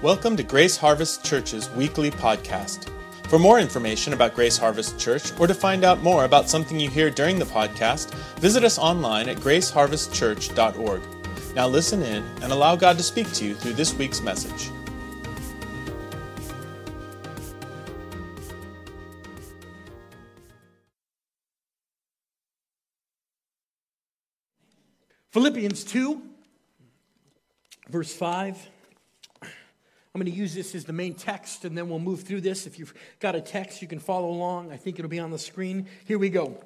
Welcome to Grace Harvest Church's weekly podcast. For more information about Grace Harvest Church or to find out more about something you hear during the podcast, visit us online at graceharvestchurch.org. Now listen in and allow God to speak to you through this week's message. Philippians 2, verse 5. I'm going to use this as the main text and then we'll move through this. If you've got a text, you can follow along. I think it'll be on the screen. Here we go.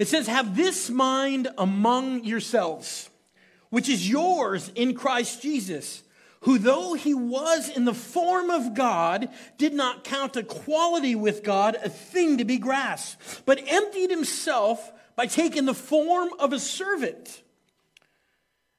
It says, Have this mind among yourselves, which is yours in Christ Jesus, who, though he was in the form of God, did not count equality with God a thing to be grasped, but emptied himself by taking the form of a servant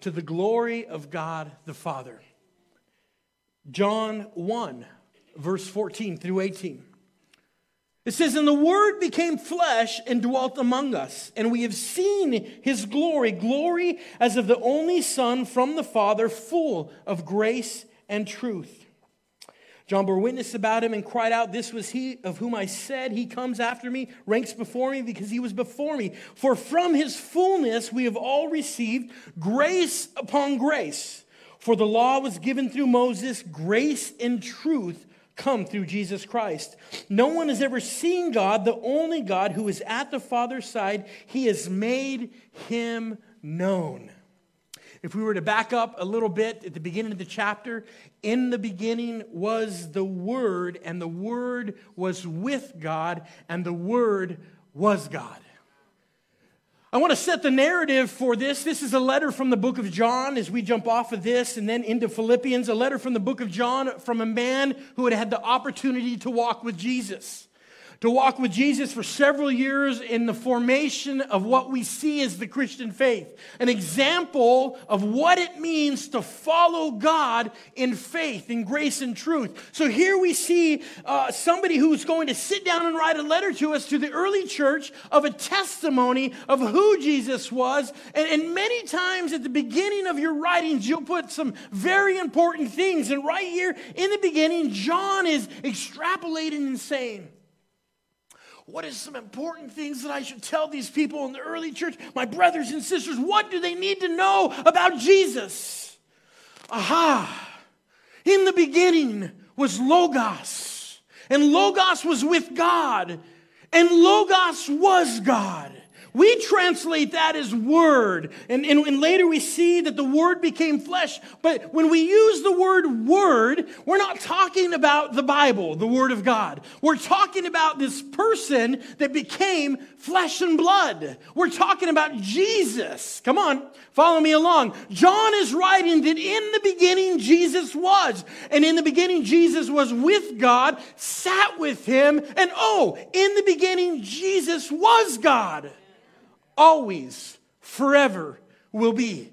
to the glory of God the Father. John 1, verse 14 through 18. It says, And the Word became flesh and dwelt among us, and we have seen his glory, glory as of the only Son from the Father, full of grace and truth. John bore witness about him and cried out, This was he of whom I said, He comes after me, ranks before me, because he was before me. For from his fullness we have all received grace upon grace. For the law was given through Moses, grace and truth come through Jesus Christ. No one has ever seen God, the only God who is at the Father's side. He has made him known. If we were to back up a little bit at the beginning of the chapter, in the beginning was the Word, and the Word was with God, and the Word was God. I want to set the narrative for this. This is a letter from the book of John as we jump off of this and then into Philippians, a letter from the book of John from a man who had had the opportunity to walk with Jesus to walk with Jesus for several years in the formation of what we see as the Christian faith. An example of what it means to follow God in faith, in grace and truth. So here we see uh, somebody who's going to sit down and write a letter to us to the early church of a testimony of who Jesus was. And, and many times at the beginning of your writings, you'll put some very important things. And right here in the beginning, John is extrapolating and saying, what is some important things that I should tell these people in the early church? My brothers and sisters, what do they need to know about Jesus? Aha! In the beginning was Logos, and Logos was with God, and Logos was God. We translate that as word. And, and, and, later we see that the word became flesh. But when we use the word word, we're not talking about the Bible, the word of God. We're talking about this person that became flesh and blood. We're talking about Jesus. Come on, follow me along. John is writing that in the beginning Jesus was. And in the beginning Jesus was with God, sat with him. And oh, in the beginning Jesus was God always, forever will be.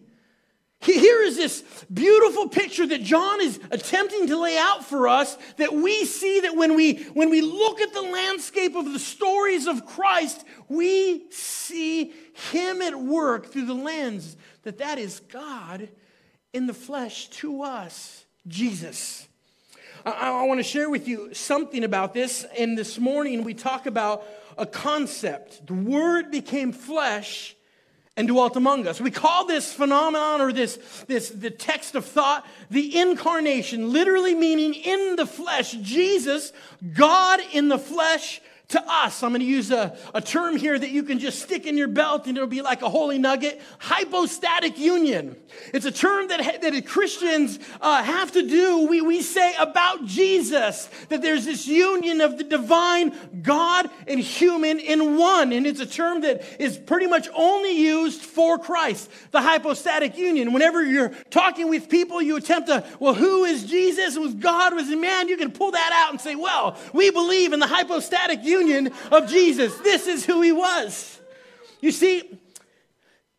Here is this beautiful picture that John is attempting to lay out for us that we see that when we, when we look at the landscape of the stories of Christ, we see him at work through the lens that that is God in the flesh to us, Jesus. I, I want to share with you something about this. And this morning we talk about a concept. The Word became flesh and dwelt among us. We call this phenomenon or this, this the text of thought the incarnation, literally meaning in the flesh. Jesus, God in the flesh, to us, I'm going to use a, a term here that you can just stick in your belt and it'll be like a holy nugget hypostatic union. It's a term that, that Christians uh, have to do. We, we say about Jesus that there's this union of the divine God and human in one. And it's a term that is pretty much only used for Christ, the hypostatic union. Whenever you're talking with people, you attempt to, well, who is Jesus? Was God? Was man? You can pull that out and say, well, we believe in the hypostatic union of Jesus. This is who he was. You see,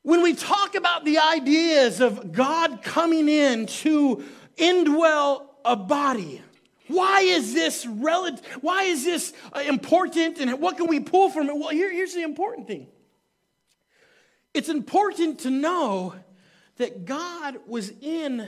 when we talk about the ideas of God coming in to indwell a body, why is this relative? Why is this uh, important? And what can we pull from it? Well, here, here's the important thing. It's important to know that God was in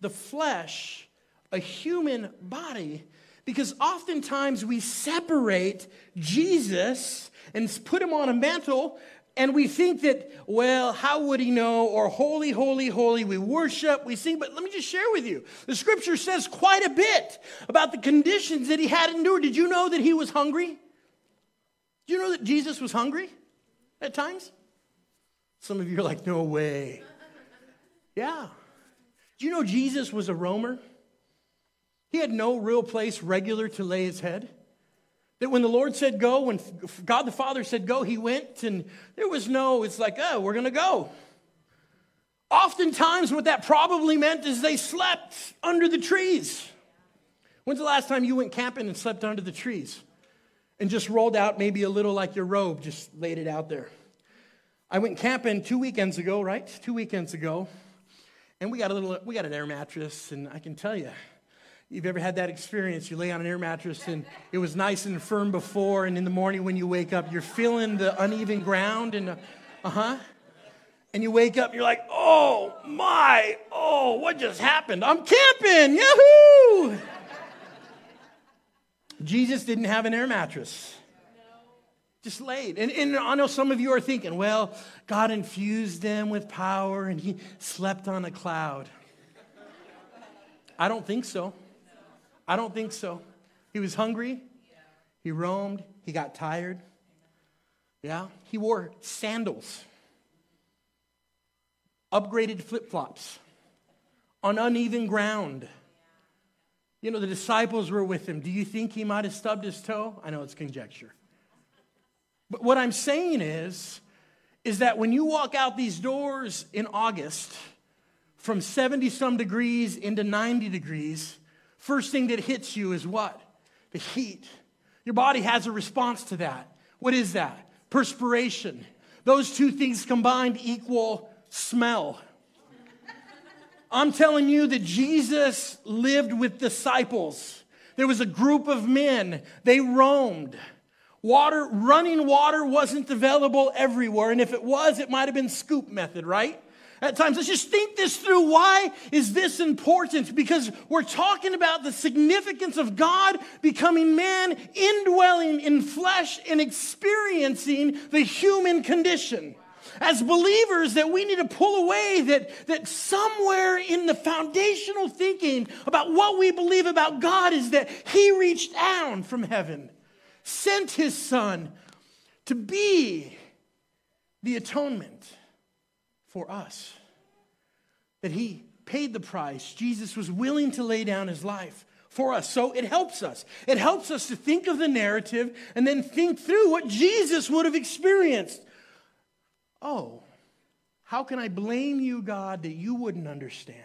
the flesh, a human body, because oftentimes we separate Jesus and put him on a mantle and we think that, well, how would he know? Or holy, holy, holy, we worship, we sing. But let me just share with you the scripture says quite a bit about the conditions that he had endured. Did you know that he was hungry? Did you know that Jesus was hungry at times? Some of you are like, no way. Yeah. Do you know Jesus was a roamer? He had no real place regular to lay his head. That when the Lord said go, when God the Father said go, he went, and there was no, it's like, oh, we're going to go. Oftentimes, what that probably meant is they slept under the trees. When's the last time you went camping and slept under the trees? And just rolled out maybe a little like your robe, just laid it out there. I went camping two weekends ago, right? Two weekends ago. And we got a little, we got an air mattress, and I can tell you, You've ever had that experience? You lay on an air mattress and it was nice and firm before, and in the morning when you wake up, you're feeling the uneven ground and, uh huh. And you wake up, and you're like, oh my, oh, what just happened? I'm camping, yahoo! Jesus didn't have an air mattress. Just laid. And, and I know some of you are thinking, well, God infused them with power and he slept on a cloud. I don't think so. I don't think so. He was hungry. He roamed. He got tired. Yeah. He wore sandals, upgraded flip flops on uneven ground. You know, the disciples were with him. Do you think he might have stubbed his toe? I know it's conjecture. But what I'm saying is, is that when you walk out these doors in August from 70 some degrees into 90 degrees, First thing that hits you is what? The heat. Your body has a response to that. What is that? Perspiration. Those two things combined equal smell. I'm telling you that Jesus lived with disciples. There was a group of men, they roamed. Water, running water wasn't available everywhere, and if it was, it might have been scoop method, right? At times. Let's just think this through. Why is this important? Because we're talking about the significance of God becoming man, indwelling in flesh, and experiencing the human condition. As believers, that we need to pull away that, that somewhere in the foundational thinking about what we believe about God is that He reached down from heaven, sent His Son to be the atonement for us. That he paid the price. Jesus was willing to lay down his life for us. So it helps us. It helps us to think of the narrative and then think through what Jesus would have experienced. Oh, how can I blame you, God, that you wouldn't understand?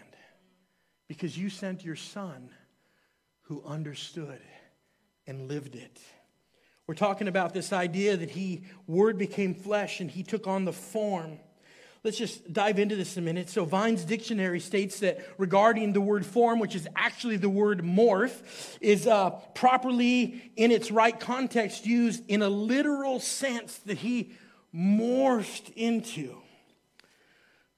Because you sent your son who understood and lived it. We're talking about this idea that he, word became flesh and he took on the form Let's just dive into this a minute. So, Vine's dictionary states that regarding the word form, which is actually the word morph, is uh, properly in its right context used in a literal sense that he morphed into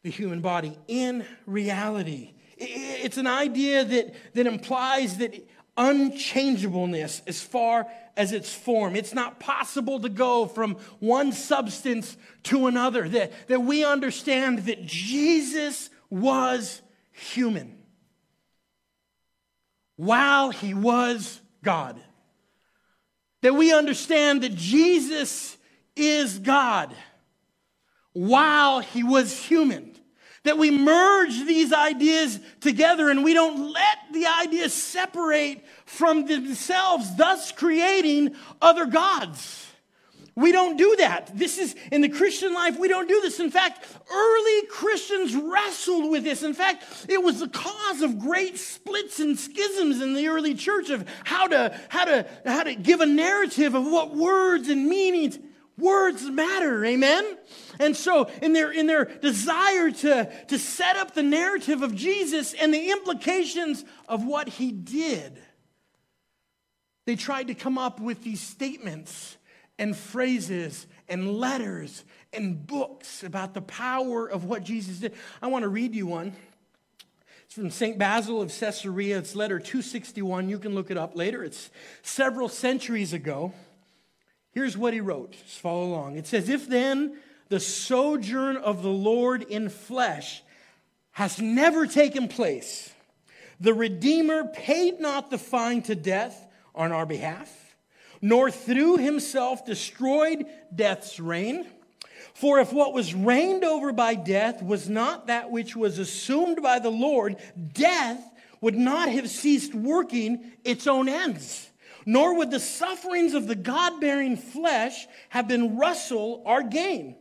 the human body in reality. It's an idea that, that implies that unchangeableness as far as its form. It's not possible to go from one substance to another. That, that we understand that Jesus was human while he was God. that we understand that Jesus is God while he was human. That we merge these ideas together and we don't let the ideas separate from themselves, thus creating other gods. We don't do that. This is in the Christian life, we don't do this. In fact, early Christians wrestled with this. In fact, it was the cause of great splits and schisms in the early church of how to, how to, how to give a narrative of what words and meanings. Words matter, amen? And so, in their, in their desire to, to set up the narrative of Jesus and the implications of what he did, they tried to come up with these statements and phrases and letters and books about the power of what Jesus did. I want to read you one. It's from St. Basil of Caesarea. It's letter 261. You can look it up later. It's several centuries ago. Here's what he wrote. Just follow along. It says, If then the sojourn of the Lord in flesh has never taken place, the Redeemer paid not the fine to death on our behalf nor through himself destroyed death's reign. For if what was reigned over by death was not that which was assumed by the Lord, death would not have ceased working its own ends, nor would the sufferings of the God bearing flesh have been Russell our gain.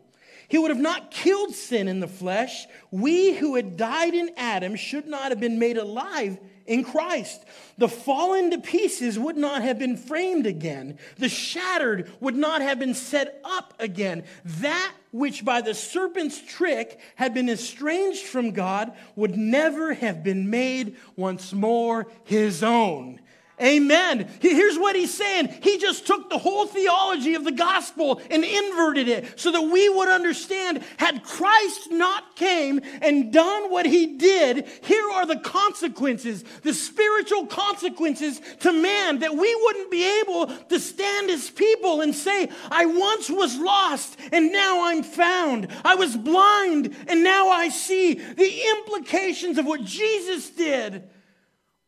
He would have not killed sin in the flesh. We who had died in Adam should not have been made alive in Christ. The fallen to pieces would not have been framed again. The shattered would not have been set up again. That which by the serpent's trick had been estranged from God would never have been made once more his own. Amen. Here's what he's saying. He just took the whole theology of the gospel and inverted it so that we would understand had Christ not came and done what he did, here are the consequences, the spiritual consequences to man that we wouldn't be able to stand as people and say, I once was lost and now I'm found. I was blind and now I see. The implications of what Jesus did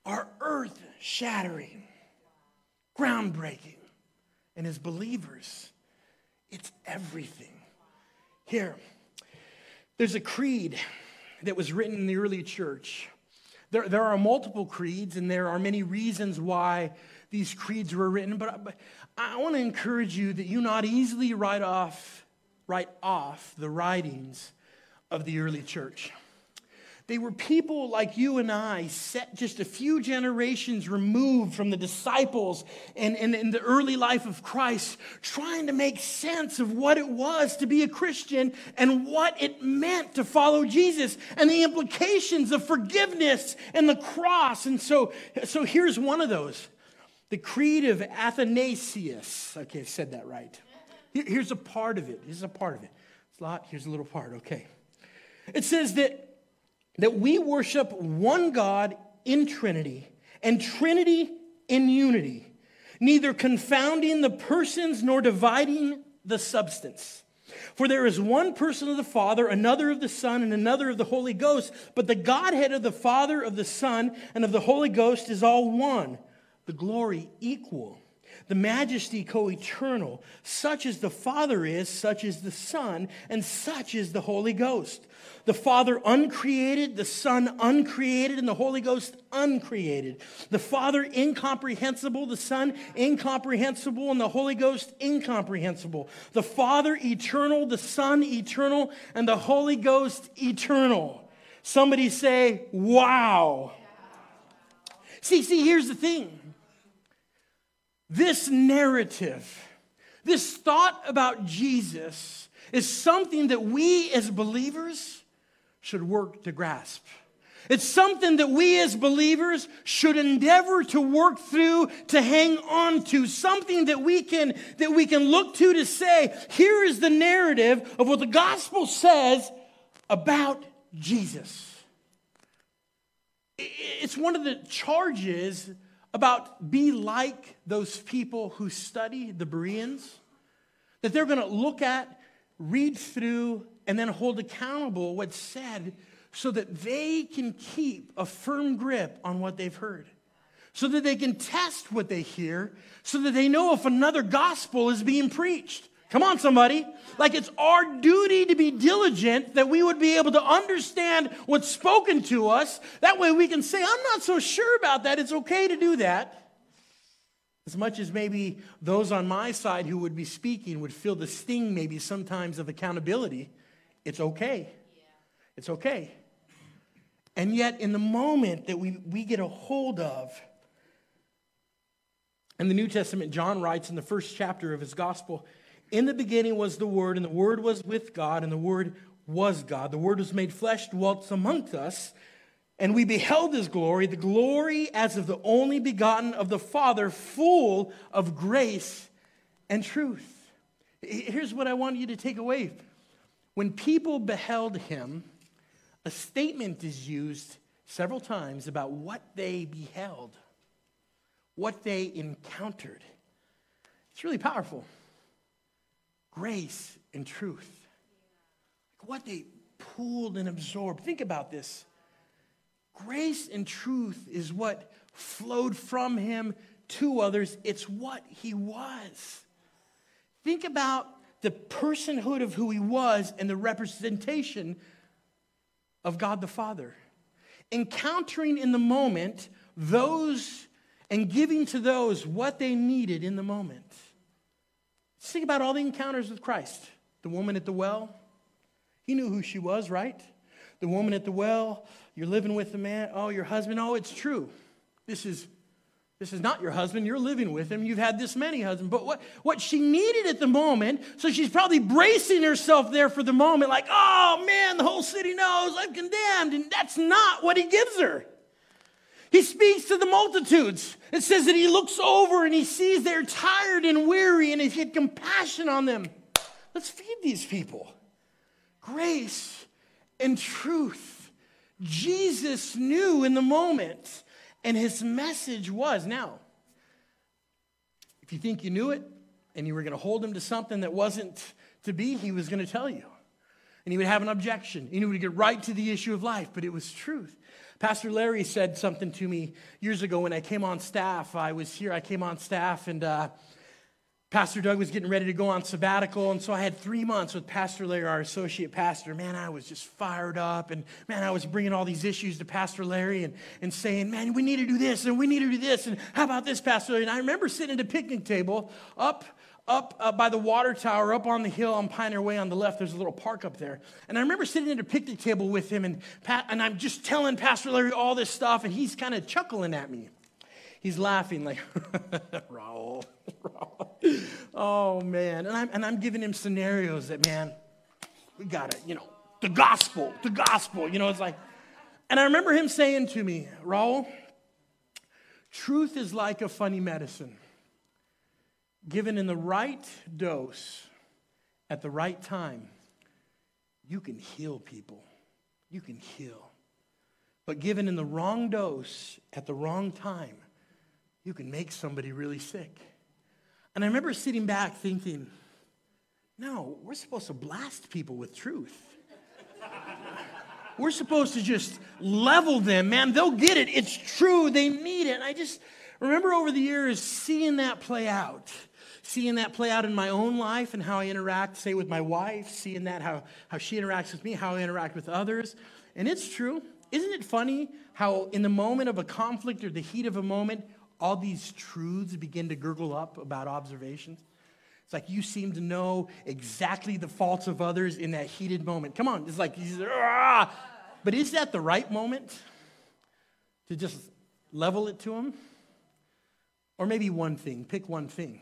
are earth shattering, groundbreaking. And as believers, it's everything. Here, there's a creed that was written in the early church. There, there are multiple creeds, and there are many reasons why these creeds were written, but, but I want to encourage you that you not easily write off, write off the writings of the early church. They were people like you and I, set just a few generations removed from the disciples and, and the early life of Christ, trying to make sense of what it was to be a Christian and what it meant to follow Jesus and the implications of forgiveness and the cross. And so, so here's one of those the Creed of Athanasius. Okay, I said that right. Here's a part of it. Here's a part of it. It's a lot. Here's a little part. Okay. It says that that we worship one God in Trinity and Trinity in unity, neither confounding the persons nor dividing the substance. For there is one person of the Father, another of the Son, and another of the Holy Ghost, but the Godhead of the Father, of the Son, and of the Holy Ghost is all one, the glory equal the majesty co eternal. Such as the Father is, such is the Son, and such is the Holy Ghost. The Father uncreated, the Son uncreated, and the Holy Ghost uncreated. The Father incomprehensible, the Son incomprehensible, and the Holy Ghost incomprehensible. The Father eternal, the Son eternal, and the Holy Ghost eternal. Somebody say, wow. See, see, here's the thing this narrative, this thought about Jesus, is something that we as believers should work to grasp. It's something that we as believers should endeavor to work through, to hang on to, something that we can, that we can look to to say, here is the narrative of what the gospel says about Jesus. It's one of the charges about be like those people who study the Bereans, that they're going to look at, read through, and then hold accountable what's said so that they can keep a firm grip on what they've heard. so that they can test what they hear, so that they know if another gospel is being preached. Come on, somebody. Like it's our duty to be diligent that we would be able to understand what's spoken to us. That way we can say, I'm not so sure about that. It's okay to do that. As much as maybe those on my side who would be speaking would feel the sting, maybe sometimes, of accountability, it's okay. It's okay. And yet, in the moment that we, we get a hold of, in the New Testament, John writes in the first chapter of his gospel, In the beginning was the Word, and the Word was with God, and the Word was God. The Word was made flesh, dwelt amongst us, and we beheld his glory, the glory as of the only begotten of the Father, full of grace and truth. Here's what I want you to take away. When people beheld him, a statement is used several times about what they beheld, what they encountered. It's really powerful. Grace and truth. Like What they pooled and absorbed. Think about this. Grace and truth is what flowed from him to others, it's what he was. Think about the personhood of who he was and the representation of God the Father. Encountering in the moment those and giving to those what they needed in the moment. Think about all the encounters with Christ. The woman at the well, he knew who she was, right? The woman at the well, you're living with the man. Oh, your husband. Oh, it's true. This is this is not your husband. You're living with him. You've had this many husbands. But what, what she needed at the moment, so she's probably bracing herself there for the moment, like, oh man, the whole city knows I'm condemned. And that's not what he gives her. He speaks to the multitudes. It says that he looks over and he sees they're tired and weary and he had compassion on them. Let's feed these people. Grace and truth. Jesus knew in the moment, and his message was now, if you think you knew it and you were going to hold him to something that wasn't to be, he was going to tell you. And he would have an objection. And he would get right to the issue of life, but it was truth. Pastor Larry said something to me years ago when I came on staff. I was here, I came on staff, and uh, Pastor Doug was getting ready to go on sabbatical, and so I had three months with Pastor Larry, our associate pastor. Man, I was just fired up, and man, I was bringing all these issues to Pastor Larry and, and saying, man, we need to do this, and we need to do this, and how about this, Pastor Larry? And I remember sitting at a picnic table up up uh, by the water tower, up on the hill on Pioneer Way on the left. There's a little park up there. And I remember sitting at a picnic table with him, and, Pat, and I'm just telling Pastor Larry all this stuff, and he's kind of chuckling at me. He's laughing like, Raul, Raul. Oh, man. And I'm, and I'm giving him scenarios that, man, we got to, you know, the gospel, the gospel. You know, it's like, and I remember him saying to me, Raul, truth is like a funny medicine. Given in the right dose at the right time, you can heal people. You can heal. But given in the wrong dose at the wrong time, you can make somebody really sick. And I remember sitting back thinking, no, we're supposed to blast people with truth. we're supposed to just level them, man. They'll get it. It's true. They need it. And I just remember over the years seeing that play out. Seeing that play out in my own life and how I interact, say, with my wife, seeing that, how, how she interacts with me, how I interact with others. And it's true. Isn't it funny how, in the moment of a conflict or the heat of a moment, all these truths begin to gurgle up about observations. It's like you seem to know exactly the faults of others in that heated moment. Come on, it's like, ah! but is that the right moment to just level it to them? Or maybe one thing, pick one thing.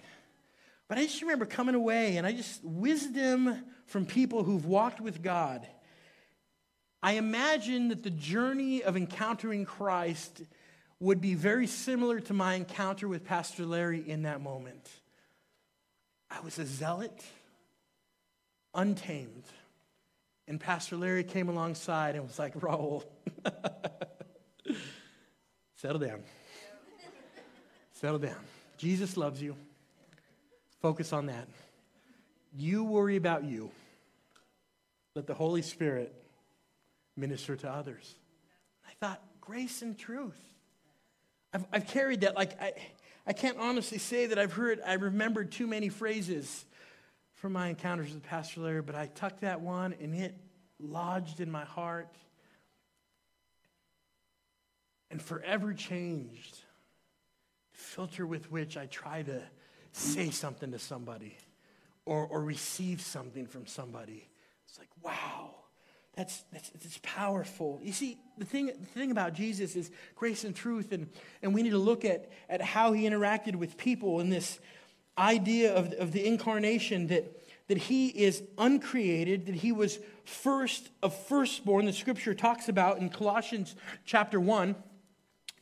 But I just remember coming away and I just, wisdom from people who've walked with God. I imagine that the journey of encountering Christ would be very similar to my encounter with Pastor Larry in that moment. I was a zealot, untamed. And Pastor Larry came alongside and was like, Raul, settle down. Settle down. Jesus loves you. Focus on that. You worry about you. Let the Holy Spirit minister to others. I thought, grace and truth. I've, I've carried that. Like, I, I can't honestly say that I've heard, I remembered too many phrases from my encounters with Pastor Larry, but I tucked that one and it lodged in my heart and forever changed the filter with which I try to say something to somebody or, or receive something from somebody. It's like, wow, that's, that's, that's powerful. You see, the thing, the thing about Jesus is grace and truth, and, and we need to look at, at how he interacted with people in this idea of, of the incarnation that, that he is uncreated, that he was first of firstborn, the scripture talks about in Colossians chapter 1.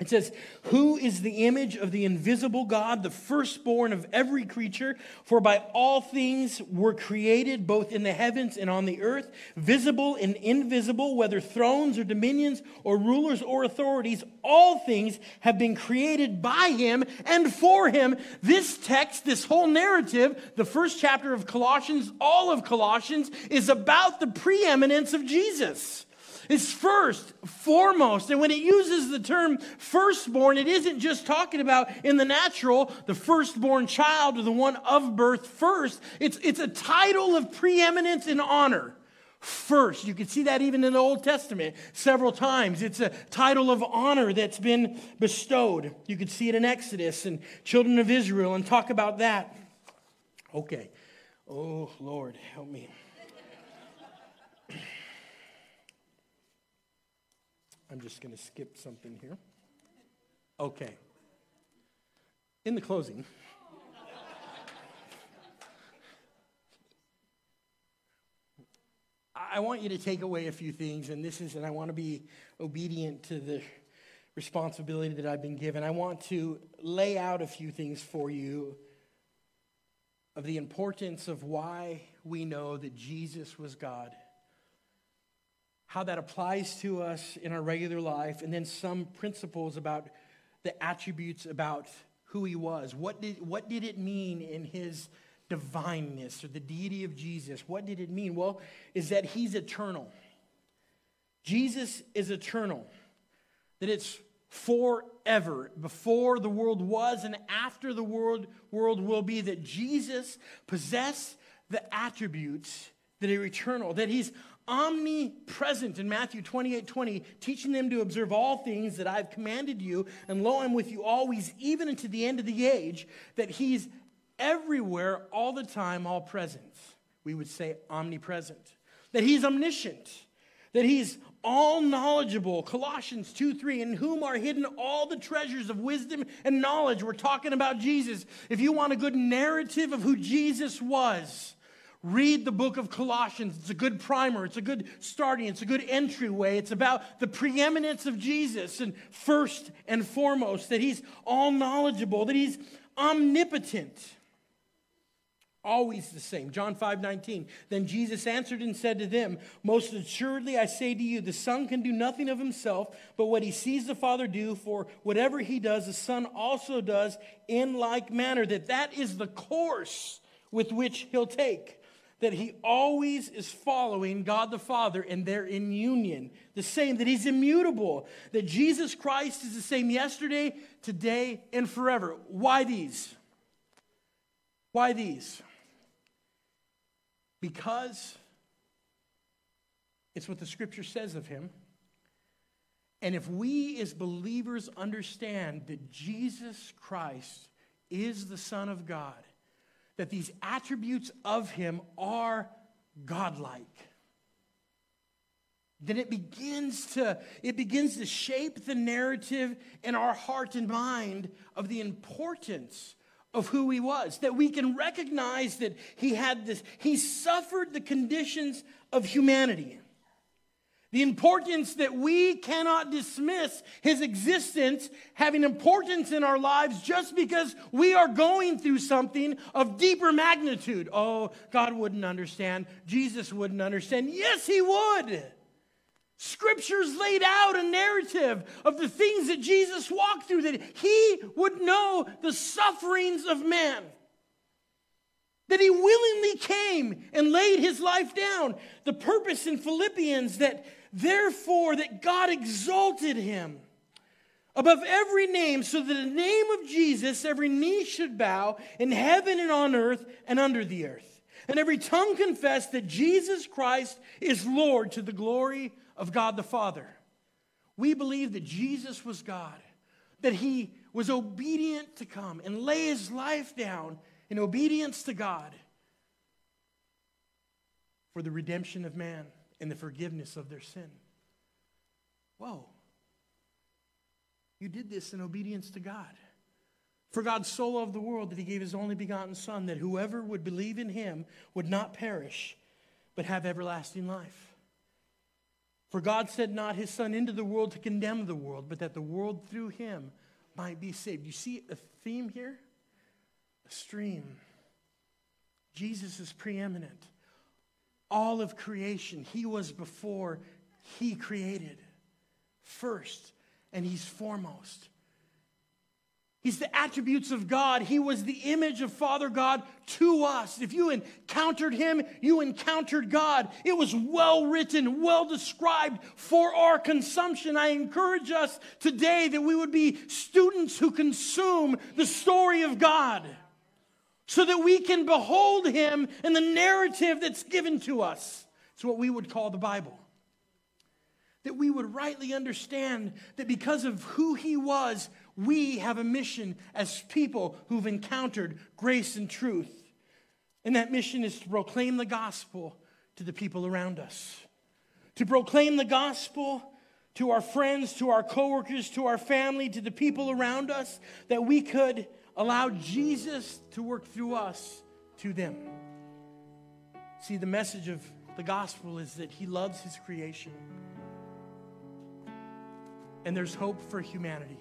It says, Who is the image of the invisible God, the firstborn of every creature? For by all things were created, both in the heavens and on the earth, visible and invisible, whether thrones or dominions or rulers or authorities, all things have been created by him and for him. This text, this whole narrative, the first chapter of Colossians, all of Colossians, is about the preeminence of Jesus is first, foremost. And when it uses the term firstborn, it isn't just talking about in the natural, the firstborn child or the one of birth first. It's, it's a title of preeminence and honor. First, you can see that even in the Old Testament several times. It's a title of honor that's been bestowed. You can see it in Exodus and children of Israel and talk about that. Okay. Oh, Lord, help me. I'm just going to skip something here. Okay. In the closing, I want you to take away a few things, and this is, and I want to be obedient to the responsibility that I've been given. I want to lay out a few things for you of the importance of why we know that Jesus was God how that applies to us in our regular life, and then some principles about the attributes about who he was. What did, what did it mean in his divineness or the deity of Jesus? What did it mean? Well, is that he's eternal. Jesus is eternal, that it's forever, before the world was and after the world, world will be, that Jesus possessed the attributes that are eternal, that he's omnipresent in Matthew 28 20, teaching them to observe all things that I've commanded you, and lo, I'm with you always, even unto the end of the age, that he's everywhere, all the time, all present. We would say omnipresent. That he's omniscient, that he's all knowledgeable. Colossians 2 3, in whom are hidden all the treasures of wisdom and knowledge. We're talking about Jesus. If you want a good narrative of who Jesus was, Read the book of Colossians. It's a good primer. It's a good starting. It's a good entryway. It's about the preeminence of Jesus and first and foremost that he's all knowledgeable, that he's omnipotent. Always the same. John 5 19. Then Jesus answered and said to them, Most assuredly I say to you, the Son can do nothing of himself, but what he sees the Father do, for whatever he does, the Son also does in like manner. That that is the course with which he'll take that he always is following God the Father and they're in union. The same, that he's immutable, that Jesus Christ is the same yesterday, today, and forever. Why these? Why these? Because it's what the scripture says of him. And if we as believers understand that Jesus Christ is the Son of God, that these attributes of him are godlike. Then it begins to it begins to shape the narrative in our heart and mind of the importance of who he was that we can recognize that he had this he suffered the conditions of humanity the importance that we cannot dismiss his existence having importance in our lives just because we are going through something of deeper magnitude. Oh, God wouldn't understand. Jesus wouldn't understand. Yes, he would. Scriptures laid out a narrative of the things that Jesus walked through, that he would know the sufferings of man. That he willingly came and laid his life down. The purpose in Philippians that Therefore, that God exalted him above every name, so that the name of Jesus every knee should bow in heaven and on earth and under the earth, and every tongue confess that Jesus Christ is Lord to the glory of God the Father. We believe that Jesus was God, that he was obedient to come and lay his life down in obedience to God for the redemption of man and the forgiveness of their sin. Whoa. You did this in obedience to God. For God so loved the world that he gave his only begotten Son, that whoever would believe in him would not perish, but have everlasting life. For God sent not his Son into the world to condemn the world, but that the world through him might be saved. You see a theme here? A stream. Jesus is preeminent. All of creation, he was before he created first and he's foremost. He's the attributes of God. He was the image of Father God to us. If you encountered him, you encountered God. It was well written, well described for our consumption. I encourage us today that we would be students who consume the story of God so that we can behold him in the narrative that's given to us. It's what we would call the Bible that we would rightly understand that because of who he was, we have a mission as people who've encountered grace and truth. And that mission is to proclaim the gospel to the people around us, to proclaim the gospel to our friends, to our coworkers, to our family, to the people around us, that we could allow Jesus to work through us to them. See, the message of the gospel is that he loves his creation and there's hope for humanity.